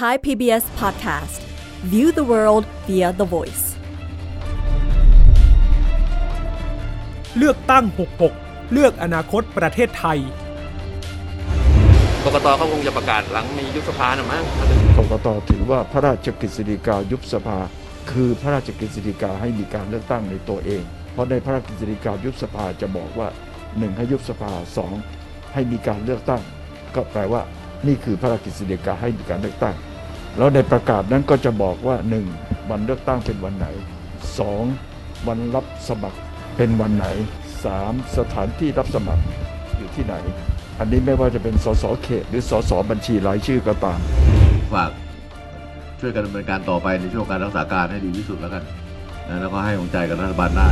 Thai PBS Podcast View the world via the voice เลือกตั้ง 66 เลือกอนาคตประเทศไทยกกตเขาคงจะประกาศหลังมียุบสภานะมั้งกกตถือว่าพระราชกฤษฎีกายุบสภา คือพระราชกฤษฎีกาให้มีการเลือกตั้งในตัวเอง เพราะในพระราชกฤษฎีกายุบสภาจะบอกว่า 1 ให้ยุบสภา 2 ให้มีการเลือกตั้ง ก็แปลว่า นี่คือพระราชกฤษฎีกาให้มีการเลือกตั้ง แล้วในประกาศนั้นก็จะบอกว่า 1. วันเลือกตั้งเป็นวันไหน 2. วันรับสมัครเป็นวันไหน 3. สถานที่รับสมัครอยู่ที่ไหน อันนี้ไม่ว่าจะเป็นสสเขต หรือสสบัญชีรายชื่อก็ตามฝากช่วยกันดำเนินการต่อไปในช่วงการรักษาการให้ดีที่สุดแล้วกัน แล้วก็ให้กำลังใจกับรัฐบาลหน้า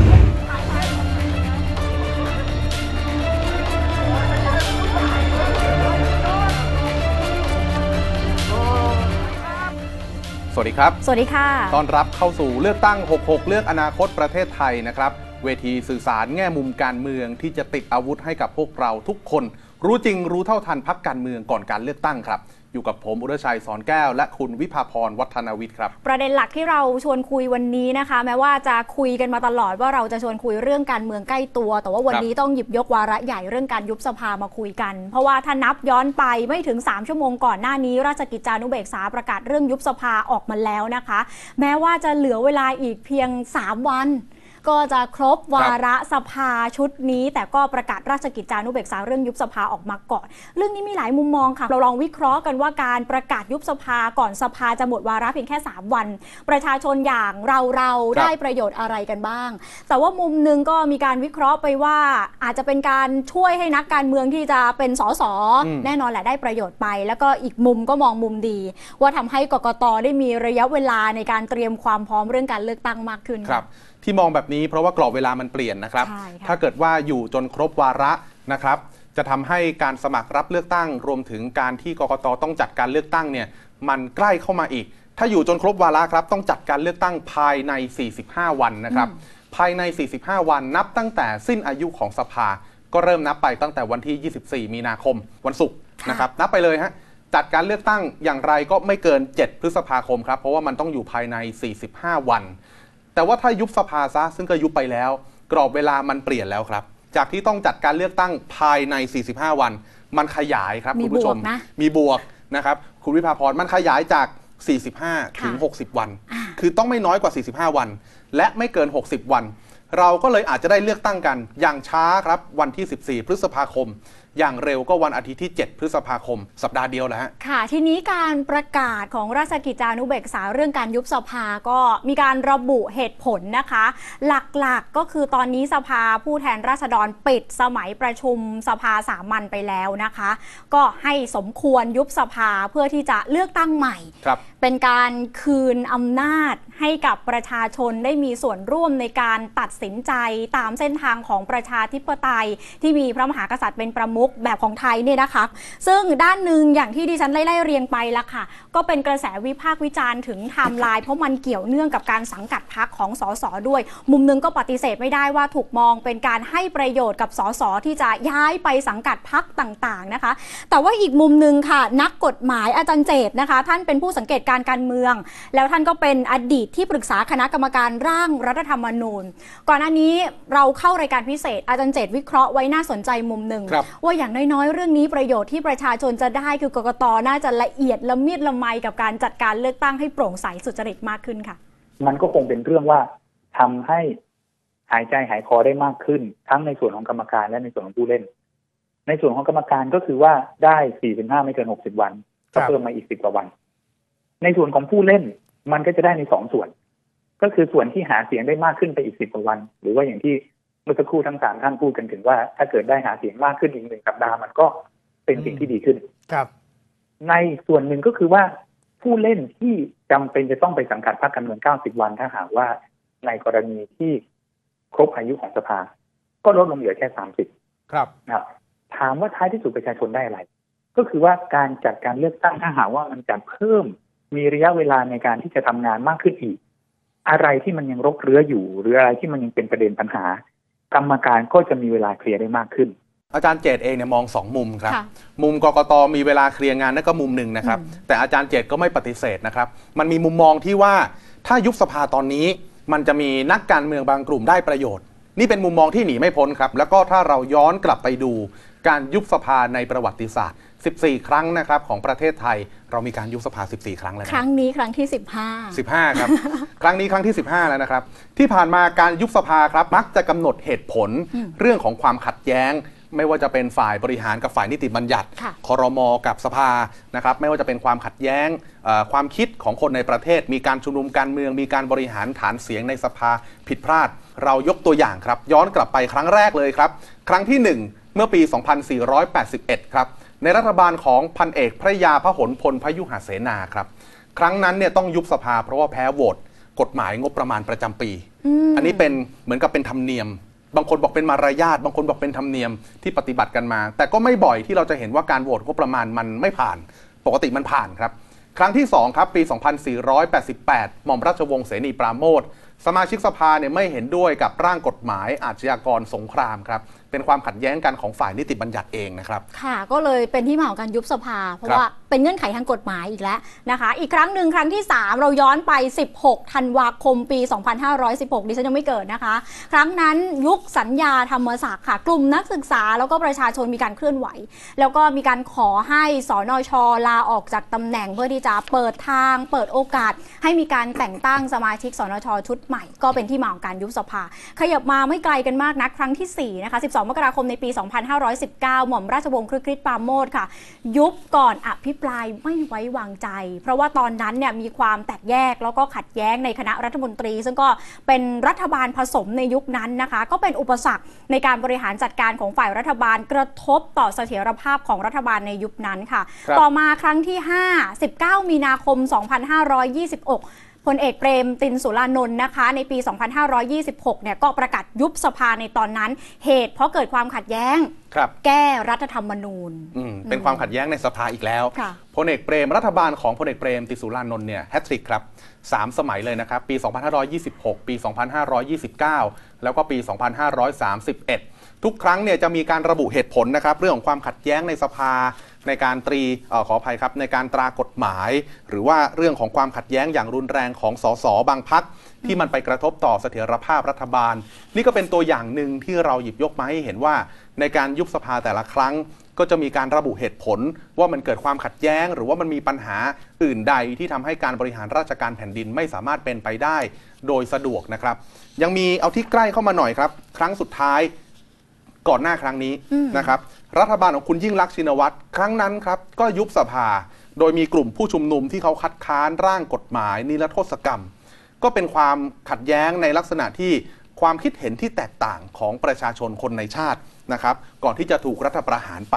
วัสดีครับ สวัสดีค่ะตอนรับเข้าสู่เลือกตั้ง 66 เลือกอนาคตประเทศไทยนะครับ เวทีสื่อสารแง่มุมการเมืองที่จะติดอาวุธให้กับพวกเราทุกคน รู้จริงรู้เท่าทันพักการเมืองก่อนการเลือกตั้งครับ อยู่กับผมอุรชัยสอนแก้ว และคุณวิภาพรวัฒนวิทย์ครับ ประเด็นหลักที่เราชวนคุยวันนี้นะคะ แม้ว่าจะคุยกันมาตลอดว่าเราจะชวนคุยเรื่องการเมืองใกล้ตัว แต่ว่าวันนี้ต้องหยิบยกวาระใหญ่เรื่องการยุบสภามาคุยกัน เพราะว่าถ้านับย้อนไปไม่ถึง 3 ชั่วโมงก่อนหน้านี้ ราชกิจจานุเบกษาประกาศเรื่องยุบสภาออกมาแล้วนะคะ แม้ว่าจะเหลือเวลาอีกเพียง 3 วัน ก็จะครบวาระสภาชุดนี้ แต่ก็ประกาศราชกิจจานุเบกษาเรื่องยุบสภาออกมาก่อน เรื่องนี้มีหลายมุมมองค่ะ เราลองวิเคราะห์กันว่าการประกาศยุบสภาก่อนสภาจะหมดวาระเพียงแค่ 3 วัน ประชาชนอย่างเราเราครับได้ประโยชน์อะไรกันบ้าง แต่ว่ามุมหนึงก็มีการวิเคราะห์ไปว่า อาจจะเป็นการช่วยให้นักการเมืองที่จะเป็นสสอืมแน่นอนแหละได้ประโยชน์ไป แล้วก็อีกมุมก็มองมุมดี ว่าทำให้กกตได้มีระยะเวลาในการเตรียมความพร้อมเรื่องการเลือกตั้งมากขึ้นครับ ที่มองแบบนี้เพราะว่ากรอบเวลามันเปลี่ยนนะครับใช่ค่ะถ้าเกิดว่าอยู่จนครบวาระนะครับ จะทำให้การสมัครรับเลือกตั้ง รวมถึงการที่กกตต้องจัดการเลือกตั้งเนี่ยมันใกล้เข้ามาอีก ถ้าอยู่จนครบวาระครับ ต้องจัดการเลือกตั้งภายใน 45 วันนะครับ ภายใน 45 วันนับตั้งแต่สิ้นอายุของสภา ก็เริ่มนับไปตั้งแต่วันที่ 24 มีนาคม วันศุกร์นะครับ นับไปเลยฮะจัดการเลือกตั้งอย่างไรก็ไม่เกิน 7 พฤษภาคมครับ เพราะว่ามันต้องอยู่ภายใน 45 วัน แต่ว่าถ้ายุบสภาซะซึ่งก็ยุบไปแล้ว กรอบเวลามันเปลี่ยนแล้วครับ จากที่ต้องจัดการเลือกตั้งภายใน 45 วัน มันขยายครับมีคุณผู้ชมบวกนะมีบวกนะครับคุณวิภาพรมันขยายจาก 45 ถึงค่ะ60 วัน คือต้องไม่น้อยกว่า 45 วัน และไม่เกิน 60 วัน เราก็เลยอาจจะได้เลือกตั้งกันอย่างช้าครับวันที่ 14 พฤษภาคม อย่างเร็วก็วันอาทิตย์ที่ 7 พฤษภาคม สัปดาห์เดียวแหละฮะ ค่ะ ทีนี้การประกาศของราชกิจจานุเบกษาเรื่องการยุบสภาก็มีการระบุเหตุผลนะคะ หลักๆก็คือตอนนี้สภาผู้แทนราษฎรปิดสมัยประชุมสภาสามัญไปแล้วนะคะ ก็ให้สมควรยุบสภาเพื่อที่จะเลือกตั้งใหม่ครับเป็นการคืนอำนาจให้กับประชาชนได้มีส่วนร่วมในการตัดสินใจตามเส้นทางของประชาธิปไตย ที่มีพระมหากษัตริย์เป็นประมุขแบบของไทยเนี่ยนะคะ ซึ่งด้านหนึ่งอย่างที่ดิฉันไล่เรียงไปละค่ะ ก็เป็นกระแสวิพากษ์วิจารณ์ถึงไทม์ไลน์เพราะมันเกี่ยวเนื่องกับการสังกัดพักของสสด้วย มุมหนึงก็ปฏิเสธไม่ได้ว่าถูกมองเป็นการให้ประโยชน์กับสสที่จะย้ายไปสังกัดพักต่างๆนะคะ แต่ว่าอีกมุมหนึ่งค่ะ นักกฎหมายอาจารย์เจตนะคะ ท่านเป็นผู้สังเกตการณ์การเมือง แล้วท่านก็เป็นอดีตที่ปรึกษาคณะกรรมการร่างรัฐธรรมนูญ ก่อนหน้านี้เราเข้ารายการพิเศษอาจารย์เจตวิเคราะห์ไว้น่าสนใจมุมหนึ่งครับว่าอย่างน้อยๆ เรื่องนี้ประโยชน์ที่ประชาชนจะได้คือกกตน่าจะละเอียดละเมียดละไมกับการจัดการเลือกตั้งให้โปร่งใสสุจริตมากขึ้นค่ะ มันก็คงเป็นเรื่องว่าทำให้หายใจหายคอได้มากขึ้น ทั้งในส่วนของกรรมการและในส่วนของผู้เล่น ในส่วนของกรรมการก็คือว่าได้45ไม่เกิน60วันก็เพิ่มมาอีก10กว่าวัน ในส่วนของผู้เล่นมันก็จะได้ในสองส่วน ก็คือส่วนที่หาเสียงได้มากขึ้นไปอีก10กว่าวัน หรือว่าอย่างที่ เมื่อสักครู่ทั้งสามท่านพูดกันถึงว่า ถ้าเกิดได้หาเสียงมากขึ้นอีกหนึ่งสัปดาห์มันก็เป็นสิ่งที่ดีขึ้นครับ ในส่วนหนึ่งก็คือว่าผู้เล่นที่จำเป็นจะต้องไปสังกัดพรรคการเมือง90 วันถ้าหากว่าในกรณีที่ครบอายุของสภา ก็ลดลงเหลือแค่ 30 ครับนะครับถามว่าท้ายที่สุดประชาชนได้อะไร ก็คือว่าการจัดการเลือกตั้งถ้าหากว่ามันจัดเพิ่มมีระยะเวลาในการที่จะทำงานมากขึ้นอีก อะไรที่มันยังรกเรื้ออยู่ หรืออะไรที่มันยังเป็นประเด็นปัญหา กรรมการก็จะมีเวลาเคลียร์ได้มากขึ้น อาจารย์เจตเองเนี่ยมองสองมุมครับ ค่ะมุมกกตมีเวลาเคลียร์งานนั่นก็มุมหนึ่งนะครับ แต่อาจารย์เจตก็ไม่ปฏิเสธนะครับ มันมีมุมมองที่ว่าถ้ายุบสภาตอนนี้ มันจะมีนักการเมืองบางกลุ่มได้ประโยชน์ นี่เป็นมุมมองที่หนีไม่พ้นครับ แล้วก็ถ้าเราย้อนกลับไปดูการยุบสภาในประวัติศาสตร์ 14 ครั้งนะครับของประเทศไทย เรามีการยุบสภา 14 ครั้งแล้วคนะรั้งนี้ครั้งที่ 15 15 ครับ ครั้งนี้ครั้งที่ 15 แล้วนะครับ ที่ผ่านมาการยุบสภาครับมักจะกำหนดเหตุผลเรื่องของความขัดแย้ง ไม่ว่าจะเป็นฝ่ายบริหารกับฝ่ายนิติบัญญัติค่ะคอรมอกับสภานะครับ ไม่ว่าจะเป็นความขัดแย้งเอ่อความคิดของคนในประเทศ มีการชุมนุมการเมือง มีการบริหารฐานเสียงในสภาผิดพลาด เรายกตัวอย่างครับ ย้อนกลับไปครั้งแรกเลยครับ ครั้งที่ 1 เมื่อปี 2481 ครับ ในรัฐบาลของพันเอกพระยาพระหลพลพยุหเสนาครับ ครั้งนั้นเนี่ยต้องยุบสภาเพราะว่าแพ้โหวตกฎหมายงบประมาณประจำปี อันนี้เป็นเหมือนกับเป็นธรรมเนียม บางคนบอกเป็นมารยาทบางคนบอกเป็นธรรมเนียมที่ปฏิบัติกันมา แต่ก็ไม่บ่อยที่เราจะเห็นว่าการโหวตงบประมาณมันไม่ผ่าน ปกติมันผ่านครับ ครั้งที่2ครับปี 2488 หม่อมราชวงศ์เสนีปราโมทสมาชิกสภาเนี่ยไม่เห็นด้วยกับร่างกฎหมายอาชญากรสงครามครับ เป็นความขัดแย้งกันของฝ่ายนิติบัญญัติเองนะครับ ค่ะ ก็เลยเป็นที่มาของการยุบสภา เพราะครับว่า เป็นเงื่อนไขทางกฎหมายอีกแล้วนะคะ อีกครั้งหนึ่งครั้งที่ 3 เราย้อนไป 16 ธันวาคมปี 2516 ดิฉันยังไม่เกิดนะคะ ครั้งนั้นยุคสัญญาธรรมศักดิ์ค่ะ กลุ่มนักศึกษาแล้วก็ประชาชนมีการเคลื่อนไหว แล้วก็มีการขอให้สอนชลาออกจากตำแหน่งเพื่อที่จะเปิดทาง เปิดโอกาส ให้มีการแต่งตั้งสมาชิกสนชชุดใหม่ ก็เป็นที่มาของการยุบสภา ขยับมาไม่ไกลกันมากนักครั้งทีสี่4นะคะ 12 มกราคมในปี 2519 หม่อมราชวงศ์คริสคริสปราโมทค่ะ ยุบก่อนอภิปรายไม่ไว้วางใจ เพราะว่าตอนนั้นเนี่ยมีความแตกแยกแล้วก็ขัดแย้งในคณะรัฐมนตรี ซึ่งก็เป็นรัฐบาลผสมในยุคนั้นนะคะ ก็เป็นอุปสรรคในการบริหารจัดการของฝ่ายรัฐบาลกระทบต่อเสถียรภาพของรัฐบาลในยุคนั้นค่ะครับต่อมาครั้งที่ 5 19 มีนาคม 2526 พลเอกเปรมตินสุรานนท์นะคะ ในปี 2526 เนี่ยก็ประกาศยุบสภาในตอนนั้น เหตุเพราะเกิดความขัดแย้ง ครับ แก้รัฐธรรมนูญอืมเป็นความขัดแย้งในสภาอีกแล้วค่ะ พลเอกเปรมรัฐบาลของพลเอกเปรมติสุรานนท์เนี่ยแฮตทริกครับสามสมัยเลยนะครับ ปี 2526 ปี 2529 แล้วก็ปี 2531 ทุกครั้งเนี่ยจะมีการระบุเหตุผลนะครับ เรื่องของความขัดแย้งในสภา ในการตรีอขออภัยครับในการตรากฎหมาย หรือว่าเรื่องของความขัดแย้งอย่างรุนแรงของสสบางพักที่มันไปกระทบต่อเสถียรภาพรัฐบาล นี่ก็เป็นตัวอย่างหนึ่งที่เราหยิบยกมาให้เห็นว่า ในการยุบสภาแต่ละครั้ง ก็จะมีการระบุเหตุผลว่ามันเกิดความขัดแย้ง หรือว่ามันมีปัญหาอื่นใดที่ทำให้การบริหารราชการแผ่นดินไม่สามารถเป็นไปได้ โดยสะดวกนะครับ ยังมีเอาที่ใกล้เข้ามาหน่อยครับ ครั้งสุดท้าย ก่อนหน้าครั้งนี้นะครับรัฐบาลของคุณยิ่งรักษณ์ชินวัตรครั้งนั้นครับก็ยุบสภา โดยมีกลุ่มผู้ชุมนุมที่เขาคัดค้านร่างกฎหมายนิรโทษกรรม ก็เป็นความขัดแย้งในลักษณะที่ความคิดเห็นที่แตกต่างของประชาชนคนในชาตินะครับ ก่อนที่จะถูกรัฐประหารไป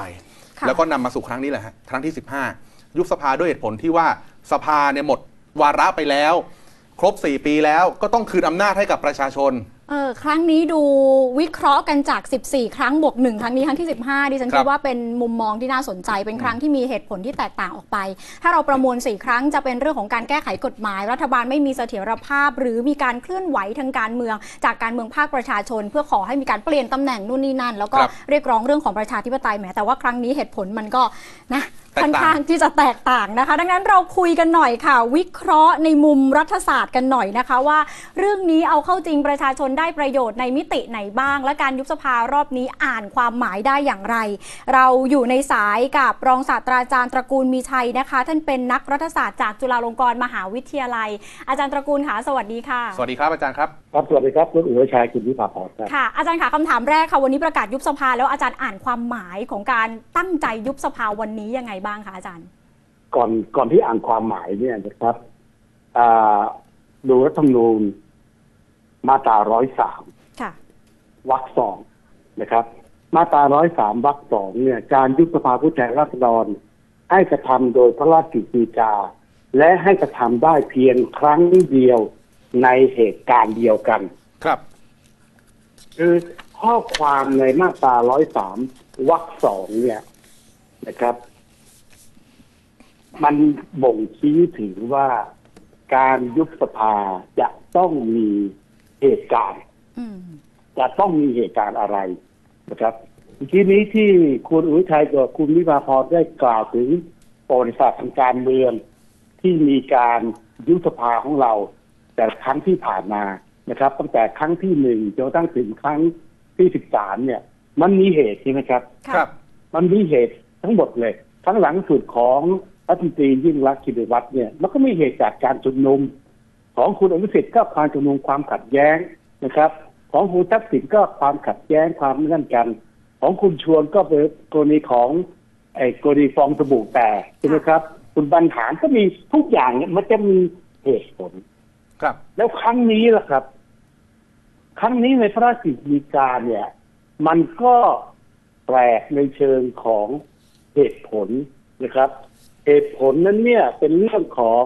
ค่ะแล้วก็นำมาสู่ครั้งนี้แหละฮะครั้งที่ 15 ยุบสภาด้วยเหตุผลที่ว่าสภาเนี่ยหมดวาระไปแล้ว ครบ 4 ปีแล้วก็ต้องคืนอำนาจให้กับประชาชน เออครั้งนี้ดูวิเคราะห์กันจาก 14 ครั้งบวก1ครั้งนี้ครั้งที่ 15 ดิฉันครัคิบดว่าเป็นมุมมองที่น่าสนใจ เป็นครั้งที่มีเหตุผลที่แตกต่างออกไป ถ้าเราประมวล 4 ครั้งจะเป็นเรื่องของการแก้ไขกฎหมาย รัฐบาลไม่มีเสถียรภาพ หรือมีการเคลื่อนไหวทางการเมือง จากการเมืองภาคประชาชน เพื่อขอให้มีการเปลี่ยนตำแหน่งนู่นนี่นั่น แล้วก็ครับเรียกร้องเรื่องของประชาธิปไตยแหมแต่ว่าครั้งนี้เหตุผลมันก็นะแตกต่าง ค่อนข้างที่จะแตกต่างนะคะ ดังนั้นเราคุยกันหน่อยค่ะ วิเคราะห์ในมุมรัฐศาสตร์กันหน่อยนะคะว่า เรื่องนี้เอาเข้าจริงประชาชนได้ประโยชน์ในมิติไหนบ้าง และการยุบสภารอบนี้อ่านความหมายได้อย่างไร เราอยู่ในสายกับรองศาสตราจารย์ตระกูลมีชัยนะคะ ท่านเป็นนักรัฐศาสตร์จากจุฬาลงกรณ์มหาวิทยาลัย อาจารย์ตระกูลค่ะสวัสดีค่ะ สวัสดีครับอาจารย์ครับครับสวัสดีครับคุณอุ๋ยชัยคุณวิภาพรครับค่ะอาจารย์ค่ะคำถามแรกค่ะวันนี้ประกาศยุบสภาแล้วอาจารย์อ่านความหมายของการตั้งใจยุบสภาวันนี้ยังไงบ้างคะอาจารย์ ก่อนก่อนที่อ่านความหมายเนี่ยนะครับอ่าดูรัฐธรรมนูญมาตราร้อยสามค่ะวรรคสองนะครับ มาตราร้อยสามวรรคสองเนี่ย การยุบสภาผู้แทนราษฎร ให้กระทำโดยพระราชกฤษฎีกาและให้กระทำได้เพียงครั้งเดียวในเหตุการณ์เดียวกัน ครับ คือข้อความในมาตราร้อยสามวรรคสองเนี่ยนะครับ มันบ่งชี้ถึงว่าการยุบสภาจะต้องมีเหตุการณ์อืมจะต้องมีเหตุการณ์อะไรนะครับเมื่อกี้นี้ที่คุณอุทัยกับคุณวิภาพรได้กล่าวถึงประวัติศาสตร์ทางการเมือง ที่มีการยุบสภาของเรา แต่ครั้งที่ผ่านมานะครับ ตั้งแต่ครั้งที่หนึ่งจนกระทั่งถึงครั้งที่สิบสามเนี่ย มันมีเหตุใช่ไหมครับ ครับ มันมีเหตุทั้งหมดเลยทั้งหลังสุดของ รัฐมนตรียิ่งรักษณ์ชินวัตรเนี่ยมันก็มีเหตุจากการชุมนุม ของคุณอภิสิทธิ์ก็ความชุมนุมความขัดแย้งนะครับ ของคุณทักษิณก็ความขัดแย้งความนั่นกัน ของคุณชวนก็เป็นกรณีของไอ้กรณีฟองสบู่แตกใช่ไหมครับ คุณบรรหารก็มีทุกอย่างเนี่ยมันจะมีเหตุผลครับ แล้วครั้งนี้ล่ะครับ ครั้งนี้ในพระราชกฤษฎีกาเนี่ย มันก็แปลกในเชิงของเหตุผลนะครับ เหตุผลนั้นเนี่ยเป็นเรื่องของ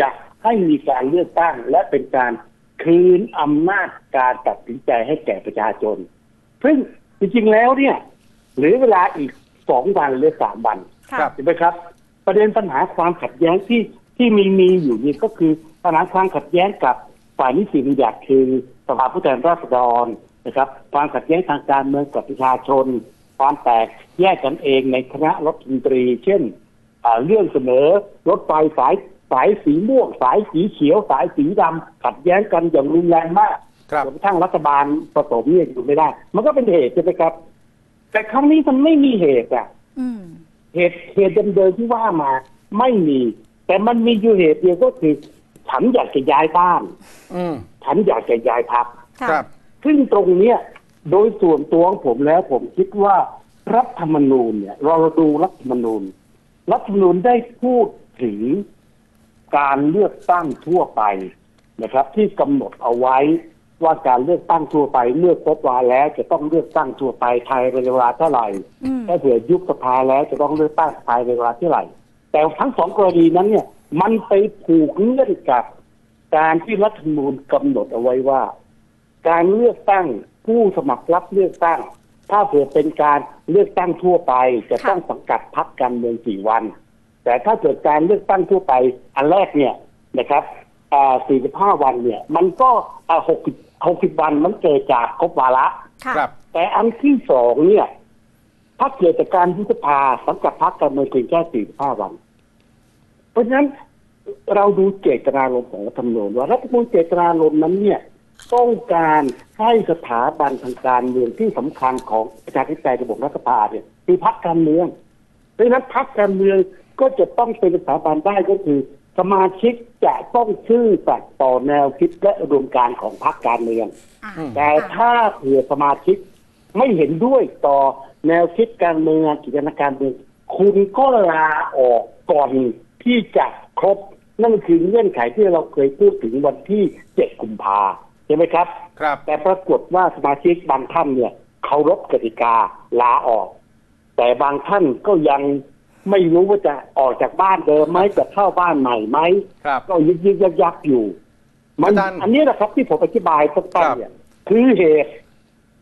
จะให้มีการเลือกตั้ง และเป็นการคืนอำนาจการตัดสินใจให้แก่ประชาชน ซึ่งจริงๆแล้วเนี่ยเหลือเวลาอีกสองวันหรือสามวันค่ะใช่ไหมครับ ประเด็นปัญหาความขัดแย้งที่ที่มีมีอยู่นี่ก็คือปัญหาความขัดแย้งกับฝ่ายนิสิตบัญญัติคือสภาผู้แทนราษฎรนะครับ ความขัดแย้งทางการเมืองกับประชาชน ความแตกแยกกันเองในคณะรัฐมนตรี เช่นอ่า เรื่องเสนอรถไฟสายสายสีม่วงสายสีเขียว สายสีดำขัดแย้งกันอย่างรุนแรงมากครับจนกระทั่งรัฐบาลผสมเนี่ยอยู่ไม่ได้ มันก็เป็นเหตุใช่ไหมครับ แต่ครั้งนี้มันไม่มีเหตุอะอืมเหตุเหตุเดิมๆที่ว่ามาไม่มี แต่มันมีอยู่เหตุเดียวก็คือ ฉันอยากจะย้ายบ้านอืมฉันอยากจะย้ายพักค่ะครับซึ่งตรงเนี้ยโดยส่วนตัวของผมแล้วผมคิดว่ารัฐธรรมนูญเนี่ย เราดูรัฐธรรมนูญ รัฐธรรมนูญได้พูดถึงการเลือกตั้งทั่วไปนะครับ ที่กำหนดเอาไว้ว่าการเลือกตั้งทั่วไปเมื่อครบวาระแล้วจะต้องเลือกตั้งทั่วไปภายในเวลาเท่าไหร่อืมถ้าเผื่อยุบสภาแล้วจะต้องเลือกตั้งภายในเวลาเท่าไหร่ แต่ทั้งสองกรณีนั้นเนี่ย มันไปผูกเงื่อนกับ การที่รัฐธรรมนูญกำหนดเอาไว้ว่า การเลือกตั้งผู้สมัครรับเลือกตั้ง ถ้าเผื่อเป็นการเลือกตั้งทั่วไป จะต้องสังกัดพรรคการเมืองสี่วัน แต่ถ้าเกิดการเลือกตั้งทั่วไป อันแรกเนี่ยนะครับอ่า45วันเนี่ย มันก็อ่า60 60วันมันเกิดจากครบวาระค่ะครับแต่อันที่สองเนี่ยถ้าเกิดจากการยุบสภาสังกัดพรรคการเมืองเพียงแค่สี่ห้าวัน เพราะฉะนั้นเราดูเจตนารมณ์ของรัฐธรรมนูญว่ารัฐธรรมนูญเจตนารมณ์นั้นเนี่ย ต้องการให้สถาบันทางการเมืองที่สำคัญของประชาธิปไตยระบบรัฐสภาเนี่ยคือพรรคการเมืองเพราะฉะนั้นพรรคการเมืองก็จะต้องเป็นสถาบันได้ก็คือ สมาชิกจะต้องชื่อสัตย์ต่อแนวคิดและอุดมการณ์ของพรรคการเมืองอ่าแต่ถ้าเผื่อสมาชิกไม่เห็นด้วยต่อแนวคิดการเมืองกิจการเมืองคุณก็ลาออกก่อนที่จะครบนั่นคือเงื่อนไขที่เราเคยพูดถึงวันที่เจ็ดกุมภา ใช่ไหมครับ ครับ แต่ปรากฏว่าสมาชิกบางท่านเนี่ยเคารพกติกาลาออก แต่บางท่านก็ยังไม่รู้ว่าจะออกจากบ้านเดิมไหมจะเข้าบ้านใหม่ไหมครับก็ยึกยึกยักยักอยู่ มันอาจารย์อันนี้แหละครับที่ผมอธิบายต้นครับๆเนี่ยคือเหตุ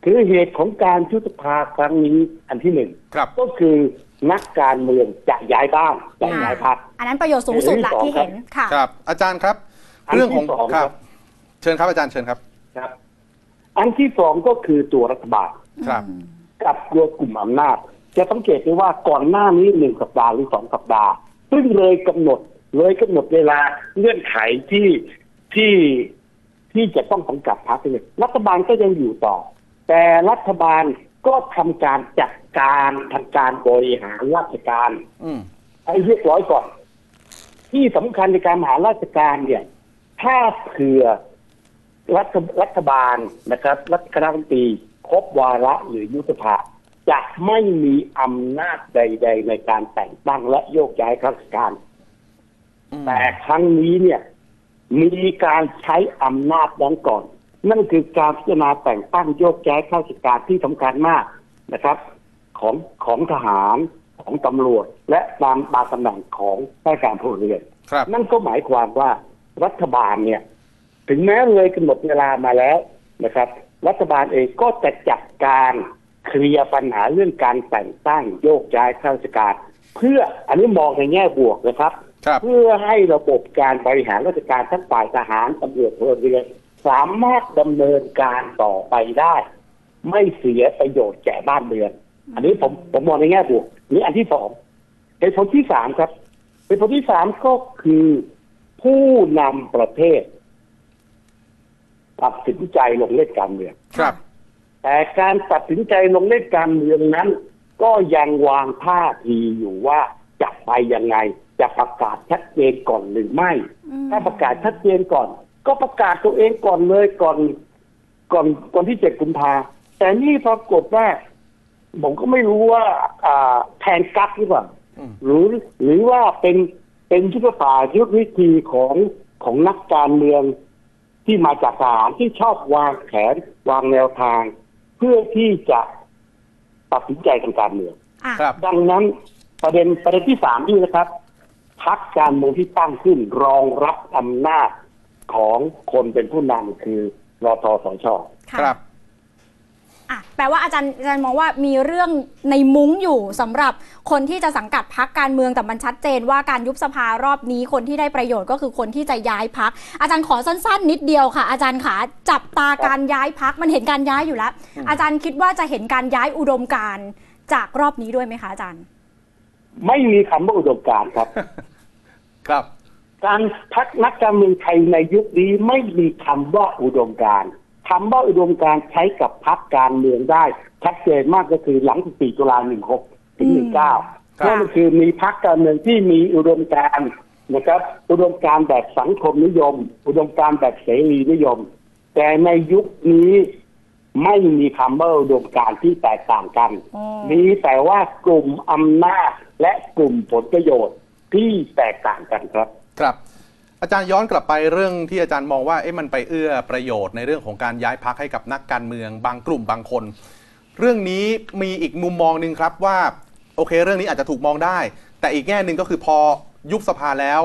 คือเหตุของการชุตภาครั้งนี้อันที่หนึ่งครับก็คือนักการเมืองจะย้ายบ้านจะย้ายพักอันนั้นประโยชน์สูงสุดละที่เห็นค่ะครับ อาจารย์ครับอันที่เรื่องของสองคครัรับบเชิญครับอาจารย์เชิญครับ ครับ อันที่สองก็คือตัวรัฐบาลครับ กับตัวกลุ่มอำนาจ จะสังเกตได้ว่าก่อนหน้านี้หนึ่งสัปดาห์หรือสองสัปดาห์ ซึ่งเลยกำหนดเลยกำหนดเวลาเงื่อนไขที่ที่ที่จะต้องสังกัดพรรคเลยรัฐบาลก็ยังอยู่ต่อ แต่รัฐบาลก็ทำการจัดการทางการบริหารราชการอืมให้เรียบร้อยก่อน ที่สำคัญในการบริหารราชการเนี่ย ถ้าเผื่อ รัฐรัฐบาลนะครับรัฐคณะรัฐมนตรีครบวาระหรือยุบสภาจะไม่มีอำนาจใด ๆ ในการแต่งตั้งและโยกย้ายข้าราชการอืมแต่ครั้งนี้เนี่ย มีการใช้อำนาจนั้นก่อน นั่นคือการพิจารณาแต่งตั้งโยกย้ายข้าราชการที่สำคัญมากนะครับ ของของทหารของตำรวจ และตามบางตำแหน่งของราชการพลเรือนครับนั่นก็หมายความว่ารัฐบาลเนี่ย ถึงแม้เลยกำหนดเวลามาแล้วนะครับ รัฐบาลเองก็จะจัดการเคลียร์ปัญหาเรื่องการแต่งตั้งโยกย้ายข้าราชการ เพื่ออันนี้มองในแง่บวกนะครับครับเพื่อให้ระบบการบริหารราชการทั้งฝ่ายทหารตำรวจพลเรือนสามารถดำเนินการต่อไปได้ ไม่เสียประโยชน์แก่บ้านเมือง อันนี้ผมผมมองในแง่บวกนี่อันที่สองเหตุผลที่สามครับเหตุผลที่สามก็คือผู้นำประเทศ ตัดสินใจลงเล่นการเมืองครับ แต่การตัดสินใจลงเล่นการเมืองนั้น ก็ยังวางท่าทีอยู่ว่าจะไปยังไง จะประกาศชัดเจนก่อนหรือไม่อืมถ้าประกาศชัดเจนก่อน ก็ประกาศตัวเองก่อนเลยก่อนก่อนก่อนที่เจ็ดกุมภาแต่นี่ปรากฏว่าผมก็ไม่รู้ว่าอ่าแทนกักหรือเปล่าอืมหรือหรือว่าเป็นเป็นยุทธศาสตร์ยุทธวิธีของของนักการเมือง ที่มาจากทหารที่ชอบวางแผนวางแนวทาง เพื่อที่จะตัดสินใจทางการเมืองอะครับ ดังนั้นประเด็นประเด็นที่สามนี่นะครับพักการเมืองที่ตั้งขึ้นรองรับอำนาจของคนเป็นผู้นำคือรอทสชค่ะครับ อะแปลว่าอาจารย์อาจารย์มองว่ามีเรื่องในมุ้งอยู่สำหรับคนที่จะสังกัดพักการเมืองแต่มันชัดเจนว่าการยุบสภารอบนี้คนที่ได้ประโยชน์ก็คือคนที่จะย้ายพัก อาจารย์ขอสั้นๆ นิดเดียวค่ะ อาจารย์ขาจับตาการย้ายพักมันเห็นการย้ายอยู่แล้ว อาจารย์คิดว่าจะเห็นการย้ายอุดมการณ์จากรอบนี้ด้วยไหมคะอาจารย์ ไม่มีคำว่าอุดมการณ์ครับ ครับ การพักนักการเมืองไทยในยุคนี้ไม่มีคำว่าอุดมการณ์ คำว่าอุดมการณ์ใช้กับพักการเมืองได้ ชัดเจนมากก็คือหลัง 14 ตุลา16 ถึงอืม19นั่นก็คือมีพักการเมืองที่มีอุดมการณ์นะครับ อุดมการณ์แบบสังคมนิยม อุดมการณ์แบบเสรีนิยม แต่ในยุคนี้ไม่มีคำว่าอุดมการณ์ที่แตกต่างกันอ๋อมีแต่ว่ากลุ่มอำนาจและกลุ่มผลประโยชน์ที่แตกต่างกันครับ ครับ อาจารย์ย้อนกลับไปเรื่องที่อาจารย์มองว่าเอ๊ะมันไปเอื้อประโยชน์ในเรื่องของการย้ายพักให้กับนักการเมือง บางกลุ่มบางคน เรื่องนี้มีอีกมุมมองหนึ่งครับว่าโอเค เรื่องนี้อาจจะถูกมองได้ แต่อีกแง่หนึ่งก็คือพอยุบสภาแล้ว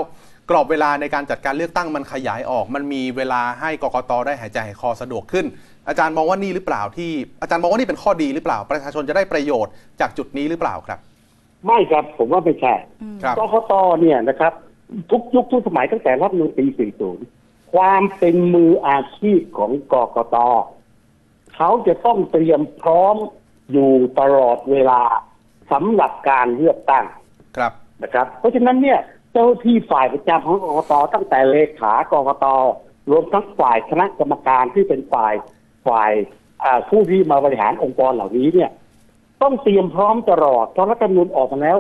กรอบเวลาในการจัดการเลือกตั้งมันขยายออก มันมีเวลาให้กกตได้หายใจหายคอสะดวกขึ้น อาจารย์มองว่านี่หรือเปล่าที่ อาจารย์มองว่านี่เป็นข้อดีหรือเปล่า ประชาชนจะได้ประโยชน์จากจุดนี้หรือเปล่าครับ ไม่ครับผมว่าไม่ใช่ครับกกตเนี่ยนะครับ ทุกยุคทุกสมัยตั้งแต่รัฐธรรมนูลปี40 ความเป็นมืออาชีพของกกตเขาจะต้องเตรียมพร้อมอยู่ตลอดเวลาสำหรับการเลือกตั้งครับนะครับ เพราะฉะนั้นเนี่ยเจ้าที่ฝ่ายประจำของกกตตั้งแต่เลขากกตรวมทั้งฝ่ายคณะกรรมการที่เป็นฝ่ายฝ่ายอ่าผู้ที่มาบริหารองค์กรเหล่านี้เนี่ย ต้องเตรียมพร้อมตลอดเพราะรัฐธรรมนูญออกมาแล้ว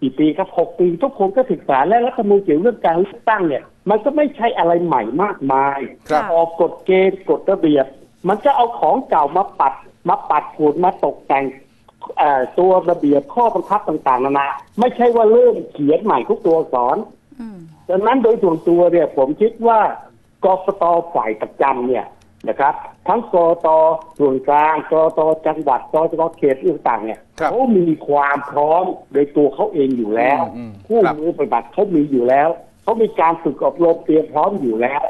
กี่ปีครับหกปีทุกคนก็ศึกษาและรัฐธรรมนูญเกี่ยวเรื่องการเลือกตั้งเนี่ย มันก็ไม่ใช่อะไรใหม่มากมายครับ ออกกฎเกณฑ์กฎระเบียบ มันก็เอาของเก่ามาปัด มาปัดฝุ่นมาตกแต่งเอ่อตัวระเบียบข้อบังคับต่างๆนานาไม่ใช่ว่าเริ่มเขียนใหม่ทุกตัวอักษร อืม ดังนั้นโดยส่วนตัวเนี่ยผมคิดว่ากกตฝ่ายประจำเนี่ย นะครับ ทั้งกกตส่วนกลางกกตจังหวัดกกตเขตต่างๆเนี่ยครับเขามีความพร้อมโดยตัวเขาเองอยู่แล้ว อืมอืมผู้ครับมือปฏิบัติเขามีอยู่แล้วเขามีการฝึกอบรมเตรียมพร้อมอยู่แล้ว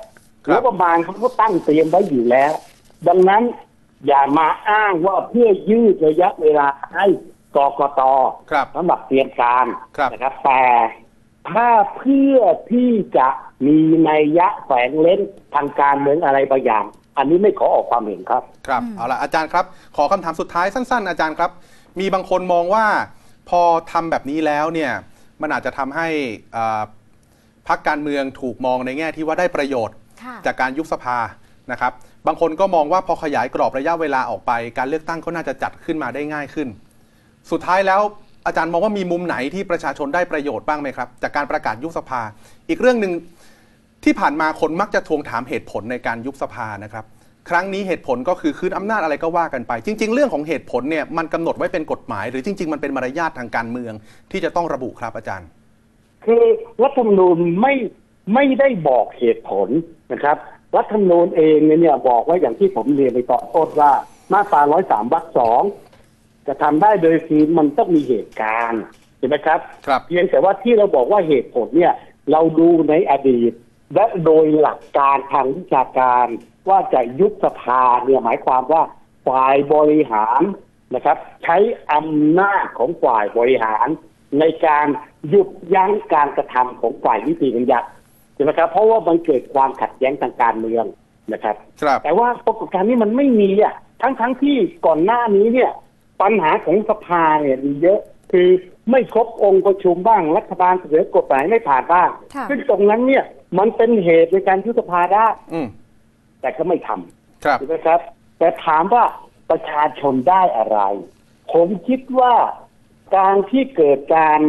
ครับงบประมาณเขาก็ตั้งเตรียมไว้อยู่แล้ว ดังนั้นอย่ามาอ้างว่าเพื่อยืดระยะเวลาให้กกต ครับ สำหรับเตรียมการครับนะครับ แต่ถ้าเพื่อที่จะมีนัยยะแฝงเล่นทางการเมืองอะไรบางอย่าง อันนี้ไม่ขอออกความเห็นครับ ครับเอาละอาจารย์ครับ ขอคำถามสุดท้ายสั้น ๆ อาจารย์ครับ มีบางคนมองว่าพอทำแบบนี้แล้วเนี่ยมันอาจจะทำให้อ่าพักการเมืองถูกมองในแง่ที่ว่าได้ประโยชน์ค่ะจากการยุบสภานะครับ บางคนก็มองว่าพอขยายกรอบระยะเวลาออกไป การเลือกตั้งก็น่าจะจัดขึ้นมาได้ง่ายขึ้น สุดท้ายแล้วอาจารย์มองว่ามีมุมไหนที่ประชาชนได้ประโยชน์บ้างไหมครับ จากการประกาศยุบสภา อีกเรื่องหนึ่ง ที่ผ่านมาคนมักจะทวงถามเหตุผลในการยุบสภานะครับ ครั้งนี้เหตุผลก็คือคืนอำนาจอะไรก็ว่ากันไป จริง ๆ เรื่องของเหตุผลเนี่ยมันกำหนดไว้เป็นกฎหมาย หรือจริง ๆ มันเป็นมารยาททางการเมืองที่จะต้องระบุครับอาจารย์ คือรัฐธรรมนูญไม่ไม่ได้บอกเหตุผลนะครับ รัฐธรรมนูญเองเนี่ยบอกว่าอย่างที่ผมเรียนไปตอนต้นว่ามาตราร้อยสามวรรคสองจะทำได้โดยคือมันต้องมีเหตุการณ์ใช่ไหมครับครับเพียงแต่ว่าที่เราบอกว่าเหตุผลเนี่ย เราดูในอดีต และโดยหลักการทางวิชาการว่าจะยุบสภาเนี่ยหมายความว่าฝ่ายบริหารนะครับ ใช้อำนาจของฝ่ายบริหาร ในการหยุดยั้งการกระทำของฝ่ายนิติบัญญัติใช่ไหมครับเพราะว่ามันเกิดความขัดแย้งทางการเมืองนะครับครับแต่ว่าปรากฏการณ์นี้มันไม่มีอะทั้งทั้งที่ก่อนหน้านี้เนี่ย ปัญหาของสภาเนี่ยมีเยอะคือไม่ครบองค์ประชุมบ้างรัฐบาลเสนอกฎหมายไม่ผ่านบ้างค่ะซึ่งตรงนั้นเนี่ย มันเป็นเหตุในการยุบสภาได้อืมแต่ก็ไม่ทำครับถูกไหมครับ แต่ถามว่าประชาชนได้อะไร ผมคิดว่าการที่เกิดการ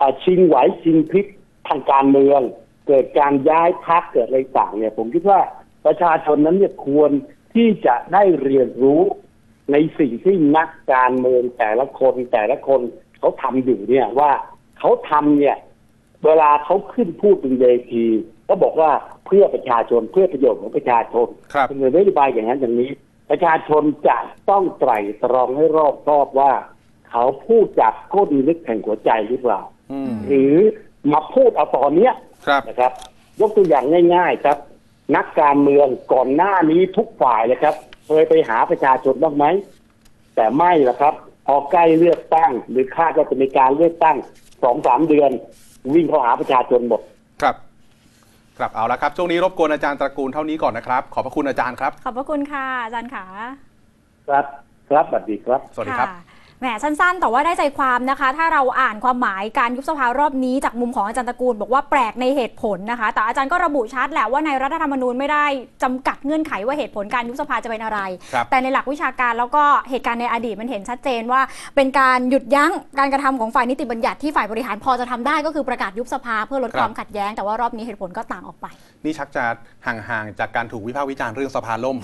อ่าชิงไหวชิงพลิกทางการเมือง เกิดการย้ายพักเกิดอะไรต่างเนี่ย ผมคิดว่าประชาชนนั้นเนี่ยควรที่จะได้เรียนรู้ในสิ่งที่นักการเมืองแต่ละคนแต่ละคนเขาทำอยู่เนี่ยว่าเขาทำเนี่ย เวลาเขาขึ้นพูดบนเวที ก็บอกว่าเพื่อประชาชนเพื่อประโยชน์ของประชาชนครับเป็นนโยบายอย่างนั้นอย่างนี้ ประชาชนจะต้องไตร่ตรองให้รอบคอบว่า เขาพูดจากก้นลึกแห่งหัวใจหรือเปล่าอืมหรือมาพูดเอาตอนเนี้ยครับนะครับ ยกตัวอย่างง่าย ๆ ครับ นักการเมืองก่อนหน้านี้ทุกฝ่ายเลยครับเคยไปหาประชาชนบ้างไหมแต่ไม่ละครับพอใกล้เลือกตั้ง หรือคาดว่าจะมีการเลือกตั้งสองสามเดือน วิ่งเข้าหาประชาชนหมดครับ ครับเอาละครับ ช่วงนี้รบกวนอาจารย์ตระกูลเท่านี้ก่อนนะครับ ขอบพระคุณอาจารย์ครับ ขอบพระคุณค่ะอาจารย์ขา ครับ ครับสวัสดีครับ สวัสดีครับะ แหมสั้นๆ แต่ว่าได้ใจความนะคะ ถ้าเราอ่านความหมายการยุบสภารอบนี้จากมุมของอาจารย์ตระกูล บอกว่าแปลกในเหตุผลนะคะ แต่อาจารย์ก็ระบุชัดแหละว่าในรัฐธรรมนูญไม่ได้จำกัดเงื่อนไขว่าเหตุผลการยุบสภาจะเป็นอะไรครับแต่ในหลักวิชาการแล้วก็เหตุการณ์ในอดีตมันเห็นชัดเจนว่า เป็นการหยุดยั้งการกระทำของฝ่ายนิติบัญญัติที่ฝ่ายบริหารพอจะทำได้ก็คือประกาศยุบสภาเพื่อลดครับความขัดแย้งแต่ว่ารอบนี้เหตุผลก็ต่างออกไป นี่ชักจะห่างๆจากการถูกวิพากษ์วิจารณ์เรื่องสภาล่ม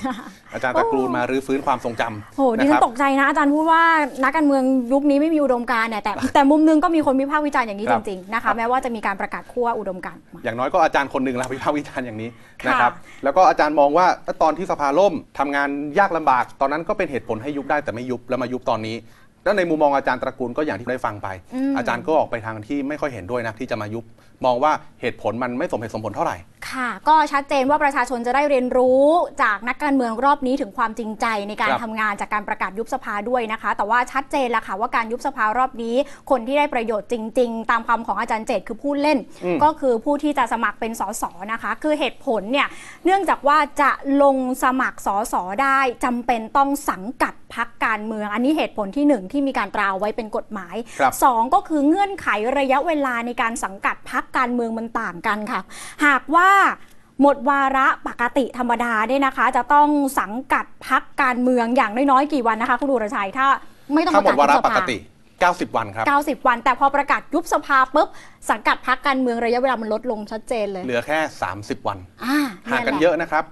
อาจารย์ตระกูลมารื้อฟื้นความทรงจำโหดินะฉัคนรับตกใจนะอาจารย์พูดว่านักการเมืองยุคนี้ไม่มีอุดมการณ์เนี่ยแต่แต่มุมนึงก็มีคนวิพากษ์วิจารณ์อย่างนี้คจรับริงๆนะคะแม้ว่าจะมีการประกาศขั้วอุดมการณ์ออกมา อย่างน้อยก็อาจารย์คนหนึ่งแล้ววิพากษ์วิจารณ์อย่างนี้ค่ะนะครับ แล้วก็อาจารย์มองว่าตอนที่สภาล่มทำงานยากลำบาก ตอนนั้นก็เป็นเหตุผลให้ยุบได้แต่ไม่ยุบแล้วมายุบตอนนี้ แล้วในมุมมองอาจารย์ตระกูลก็อย่างที่ได้ฟังไปมอาจารย์ก็ออกไปทางที่ไม่ค่อยเห็นด้วยนะที่จะมายุบ มองว่าเหตุผลมันไม่สมเหตุสมผลเท่าไหร่ ค่ะ ก็ชัดเจนว่าประชาชนจะได้เรียนรู้จากนักการเมืองรอบนี้ถึงความจริงใจในการครับทำงานจากการประกาศยุบสภาด้วยนะคะ แต่ว่าชัดเจนแล้วค่ะว่าการยุบสภารอบนี้ คนที่ได้ประโยชน์จริง ๆ ตามคำของอาจารย์เจตคือผู้เล่นอืมก็คือผู้ที่จะสมัครเป็นสสนะคะ คือเหตุผลเนี่ยเนื่องจากว่าจะลงสมัครสสได้จำเป็นต้องสังกัดพักการเมือง อันนี้เหตุผลที่หนึ่งที่มีการตราไว้เป็นกฎหมายครับสองก็คือเงื่อนไขระยะเวลาในการสังกัดพักการเมืองมันต่างกันค่ะ หากว่าหมดวาระปกติธรรมดาเนี่ยนะคะ จะต้องสังกัดพักการเมืองอย่างน้อยๆกี่วันนะคะ คุณดูรชัยถ้าไม่ต้องถ้าหมดวาระยุบสปภกติ90 วันครับ 90 วัน แต่พอประกาศยุบสภาปุ๊บ สังกัดพักการเมืองระยะเวลามันลดลงชัดเจนเลย เหลือแค่ 30 วันอ่าห่างกันแหลเยอะนะครับ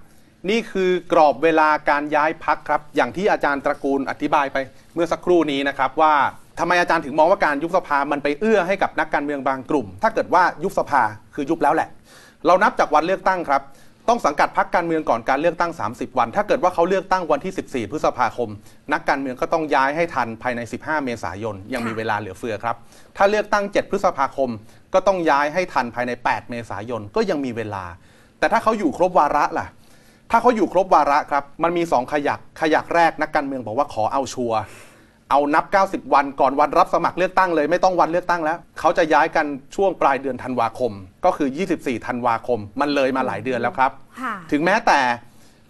นี่คือกรอบเวลาการย้ายพักครับ อย่างที่อาจารย์ตระกูลอธิบายไปเมื่อสักครู่นี้นะครับว่าทำไมอาจารย์ถึงมองว่าการยุบสภามันไปเอื้อให้กับนักการเมืองบางกลุ่ม ถ้าเกิดว่ายุบสภาคือยุบแล้วแหละ เรานับจากวันเลือกตั้งครับ ต้องสังกัดพักการเมืองก่อนการเลือกตั้ง 30 วัน ถ้าเกิดว่าเขาเลือกตั้งวันที่ 14 พฤษภาคม นักการเมืองก็ต้องย้ายให้ทันภายใน 15 เมษายนยังมีเวลาเหลือเฟือครับถ้าเลือกตั้ง 7 พฤษภาคม ก็ต้องย้ายให้ทันภายใน 8 เมษายนก็ยังมีเวลา แต่ถ้าเขาอยู่ครบวาระล่ะ ถ้าเขาอยู่ครบวาระครับ มันมี 2 ขยัก ขยักแรกนักการเมืองบอกว่าขอเอาชัวร์เอานับ 90 วันก่อนวันรับสมัครเลือกตั้งเลยไม่ต้องวันเลือกตั้งแล้ว เขาจะย้ายกันช่วงปลายเดือนธันวาคม ก็คือ 24 ธันวาคม มันเลยมาหลายเดือนแล้วครับค่ะถึงแม้แต่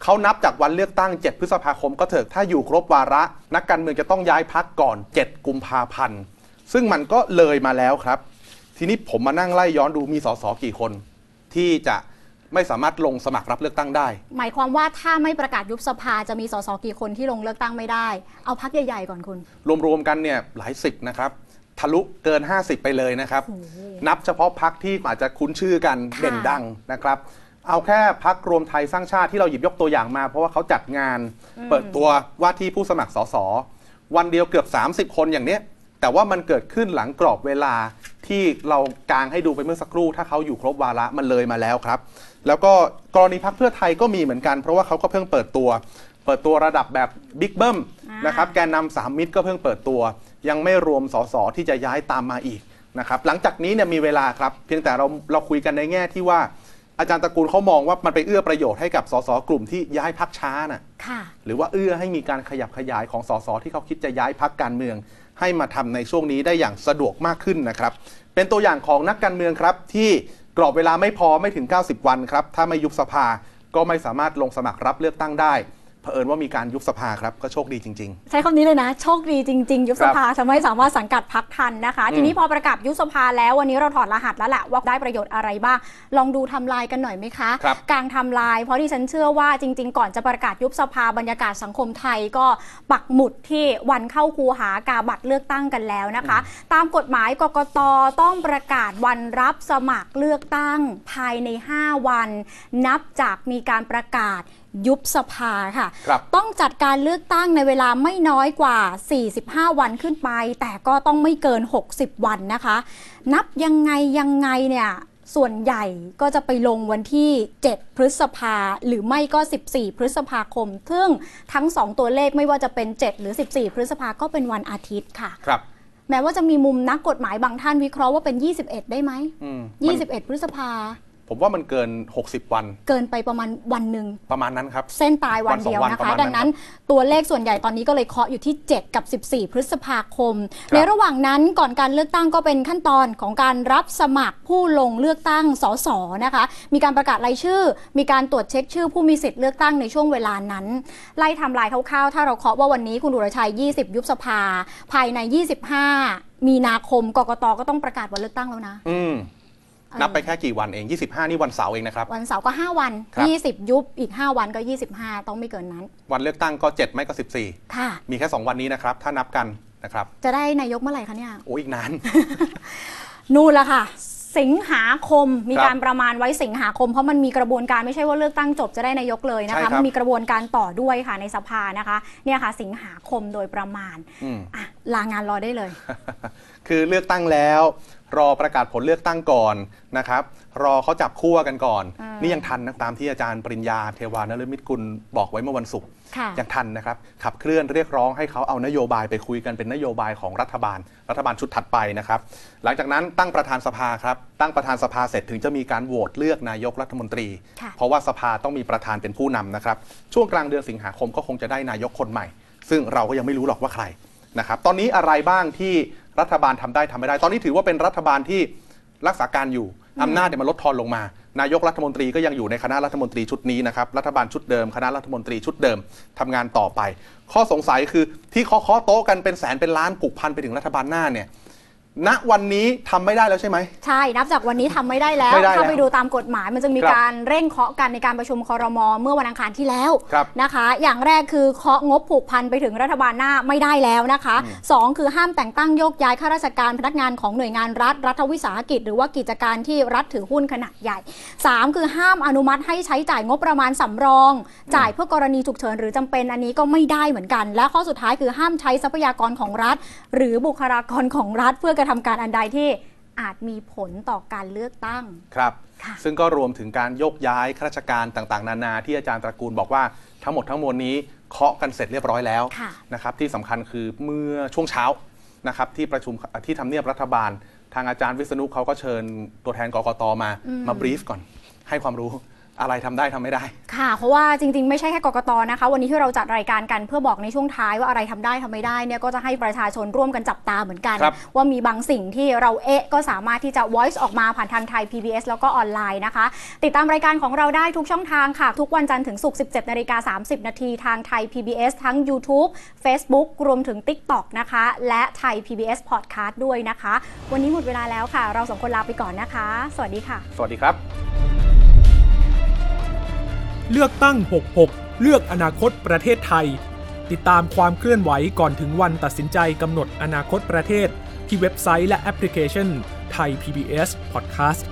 เขานับจากวันเลือกตั้ง 7 พฤษภาคมก็เถอะถ้าอยู่ครบวาระ นักการเมืองจะต้องย้ายพักก่อน 7 กุมภาพันธ์ ซึ่งมันก็เลยมาแล้วครับ ทีนี้ผมมานั่งไล่ย้อนดูมีสสกี่คน ที่จะ ไม่สามารถลงสมัครรับเลือกตั้งได้ หมายความว่าถ้าไม่ประกาศยุบสภาจะมีสสกี่คนที่ลงเลือกตั้งไม่ได้ เอาพักใหญ่ๆก่อนคุณ รวมๆกันเนี่ยหลายสิบนะครับทะลุเกิน 50 ไปเลยนะครับโอ้โหนับเฉพาะพักที่อาจจะคุ้นชื่อกันค่ะเด่นดังนะครับ เอาแค่พักรวมไทยสร้างชาติที่เราหยิบยกตัวอย่างมา เพราะว่าเขาจัดงาน เปิดตัวว่าที่ผู้สมัครสสวันเดียวเกือบ 30 คนอย่างเนี้ย แต่ว่ามันเกิดขึ้นหลังกรอบเวลาที่เรากางให้ดูไปเมื่อสักครู่ ถ้าเขาอยู่ครบวาระมันเลยมาแล้วครับ แล้วก็กรณีพักเพื่อไทยก็มีเหมือนกัน เพราะว่าเขาก็เพิ่งเปิดตัว เปิดตัวระดับแบบบิ๊กเบิ้มอ่านนะครับแกนนำสามมิตรก็เพิ่งเปิดตัว ยังไม่รวมสสที่จะย้ายตามมาอีกนะครับหลังจากนี้เนี่ยมีเวลาครับ เพียงแต่เราเราคุยกันในแง่ที่ว่า อาจารย์ตระกูลเขามองว่ามันไปเอื้อประโยชน์ให้กับสสกลุ่มที่ย้ายพักช้าน่ะค่ะ หรือว่าเอื้อให้มีการขยับขยายของสสที่เขาคิดจะย้ายพักการเมือง ให้มาทำในช่วงนี้ได้อย่างสะดวกมากขึ้นนะครับ เป็นตัวอย่างของนักการเมืองครับที่กรอบเวลาไม่พอไม่ถึง 90 วันครับ ถ้าไม่ยุบสภาก็ไม่สามารถลงสมัครรับเลือกตั้งได้ เผอิญว่ามีการยุบสภาครับ ก็โชคดีจริงใช้คำนี้เลยนะ โชคดีจริง ๆ ยุบสภาทำให้สามารถสังกัดพักทันนะคะอืมทีนี้พอประกาศยุบสภาแล้ววันนี้เราถอดรหัสแล้วแหละว่าได้ประโยชน์อะไรบ้าง ลองดูไทำลายกันหน่อยไหมคะครับกลางไทำลายเพราะที่ฉันเชื่อว่าจริง ๆ ก่อนจะประกาศยุบสภาบรรยากาศสังคมไทยก็ปักหมุดที่วันเข้าคูหากาบัตรเลือกตั้งกันแล้วนะคะ ตามกฎหมายกกตต้องประกาศวันรับสมัครเลือกตั้งภายใน 5 วัน นับจากมีการประกาศ ยุบสภาค่ะครับต้องจัดการเลือกตั้งในเวลาไม่น้อยกว่า 45 วันขึ้นไป แต่ก็ต้องไม่เกิน 60 วันนะคะ นับยังไงยังไงเนี่ยส่วนใหญ่ก็จะไปลงวันที่ 7 พฤษภา หรือไม่ก็ 14 พฤษภาคม ซึ่งทั้ง 2 ตัวเลขไม่ว่าจะเป็น 7 หรือ 14 พฤษภาก็เป็นวันอาทิตย์ค่ะๆครับ แม้ว่าจะมีมุมนักกฎหมายบางท่านวิเคราะห์ว่าเป็น 21 ได้ไหมอืมมัน21 พฤษภา ผมว่ามันเกิน 60 วัน เกินไปประมาณวันหนึ่งประมาณนั้นครับ เส้นตายวันเดียววันสองวันนะประคะมาณนั้นดังนั้นตัวเลขส่วนใหญ่ตอนนี้ก็เลยเคาะอยู่ที่ 7 กับ 14 พฤษภาคมครับในระหว่างนั้นก่อนการเลือกตั้งก็เป็นขั้นตอนของการรับสมัครผู้ลงเลือกตั้งสสนะคะ มีการประกาศรายชื่อ มีการตรวจเช็คชื่อผู้มีสิทธิ์เลือกตั้งในช่วงเวลานั้น ไล่ไทำลายคร่าวๆ ถ้าเราเคาะว่าวันนี้คุณดุรชัย 20 ยุบสภา ภายใน 25 มีนาคมกกตก็ต้องประกาศวันเลือกตั้งแล้วนะ อืม นับไปแค่กี่วันเอง 25 นี่วันเสาร์เองนะครับ วันเสาร์ก็ 5 วันครับ20 ยุบอีก 5 วันก็ 25 ต้องไม่เกินนั้น วันเลือกตั้งก็ 7 ไม่ก็ค่ะ14มีแค่ 2 วันนี้นะครับ ถ้านับกันนะครับ จะได้นายกเมื่อไหร่คะเนี่ย โอ้อีกนาน นู่นละค่ะสิงหาคมมีครับการประมาณไว้สิงหาคมเพราะมันมีกระบวนการไม่ใช่ว่าเลือกตั้งจบจะได้นายกเลยนะใช่ครัคะบมันมีกระบวนการต่อด้วยค่ะในสภานะคะเนี่ยค่ะสิงหาคมโดยประมาณอืมอะลางานรอได้เลย คือเลือกตั้งแล้ว รอประกาศผลเลือกตั้งก่อนนะครับ รอเขาจับคั่วกันก่อนอ่านี่นี่ยังทันนะตามที่อาจารย์ปริญญาเทวานฤมิตกุลบอกไว้เมื่อวันศุกร์ค่ะยังทันนะครับ ขับเคลื่อนเรียกร้องให้เขาเอานโยบายไปคุยกันเป็นนโยบายของรัฐบาล รัฐบาลชุดถัดไปนะครับ หลังจากนั้นตั้งประธานสภาครับตั้งประธานสภาเสร็จถึงจะมีการโหวตเลือกนายกรัฐมนตรีค่ะเพราะว่าสภาต้องมีประธานเป็นผู้นำนะครับ ช่วงกลางเดือนสิงหาคมก็คงจะได้นายกคนใหม่ ซึ่งเราก็ยังไม่รู้หรอกว่าใครนะครับ ตอนนี้อะไรบ้างที่ รัฐบาลทำได้ทำไม่ได้ ตอนนี้ถือว่าเป็นรัฐบาลที่รักษาการอยู่อำนาจเนี่ยมันลดทอนลงมา นายกรัฐมนตรีก็ยังอยู่ในคณะรัฐมนตรีชุดนี้นะครับ รัฐบาลชุดเดิม คณะรัฐมนตรีชุดเดิมทำงานต่อไป ข้อสงสัยคือที่เคาะเคาะโต๊ะกันเป็นแสนเป็นล้านผูกพันไปถึงรัฐบาลหน้าเนี่ย ณวันนี้ทำไม่ได้แล้วใช่ไหม ใช่ นับจากวันนี้ทำไม่ได้แล้ว ไม่ได้แล้วถ้าไปดูตามกฎหมายมันจะมีครับการเร่งเคาะกันในการประชุมคอรมอเมื่อวันอังคารที่แล้วครับนะคะ อย่างแรกคือเคาะงบผูกพันไปถึงรัฐบาลหน้าไม่ได้แล้วนะคะสองคือห้ามแต่งตั้งโยกย้ายข้าราชการพนักงานของหน่วยงานรัฐรัฐวิสาหกิจ หรือว่ากิจการที่รัฐถือหุ้นขนาดใหญ่สามคือห้ามอนุมัติให้ใช้จ่ายงบประมาณสำรอง จ่ายเพื่อกรณีฉุกเฉินหรือจำเป็นอันนี้ก็ไม่ได้เหมือนกัน และข้อสุดท้ายคือห้ามใช้ทรัพยากรของรัฐ หรือบุคลากรของรัฐเพื่อกระทำการอันใดที่อาจมีผลต่อการเลือกตั้งครับค่ะซึ่งก็รวมถึงการโยกย้ายข้าราชการต่างๆ นานาที่อาจารย์ตระกูลบอกว่าทั้งหมดทั้งมวลนี้เคาะกันเสร็จเรียบร้อยแล้วค่ะนะครับที่สำคัญคือเมื่อช่วงเช้านะครับที่ประชุมที่ทำเนียบรัฐบาล ทางอาจารย์วิษณุเขาก็เชิญตัวแทนกกตมาอืมมาบรีฟก่อนให้ความรู้ อะไรทำได้ทำไม่ได้ ค่ะ เพราะว่าจริง ๆ ไม่ใช่แค่กกตนะคะ วันนี้ที่เราจัดรายการกันเพื่อบอกในช่วงท้ายว่าอะไรทำได้ทำไม่ได้เนี่ยก็จะให้ประชาชนร่วมกันจับตาเหมือนกันครับว่ามีบางสิ่งที่เราเอ๊ะก็สามารถที่จะ voice ออกมาผ่านทางไทย PBS แล้วก็ออนไลน์นะคะ ติดตามรายการของเราได้ทุกช่องทางค่ะ ทุกวันจันทร์ถึงศุกร์ 17นาฬิกา30 นาทีทางไทย PBS ทั้ง YouTube Facebook รวมถึง TikTok นะคะ และไทย PBS Podcast ด้วยนะคะ วันนี้หมดเวลาแล้วค่ะ เราสองคนลาไปก่อนนะคะ สวัสดีค่ะ สวัสดีครับ เลือกตั้ง 66 เลือกอนาคตประเทศไทย ติดตามความเคลื่อนไหวก่อนถึงวันตัดสินใจกำหนดอนาคตประเทศ ที่เว็บไซต์และแอปพลิเคชันไทย PBS Podcast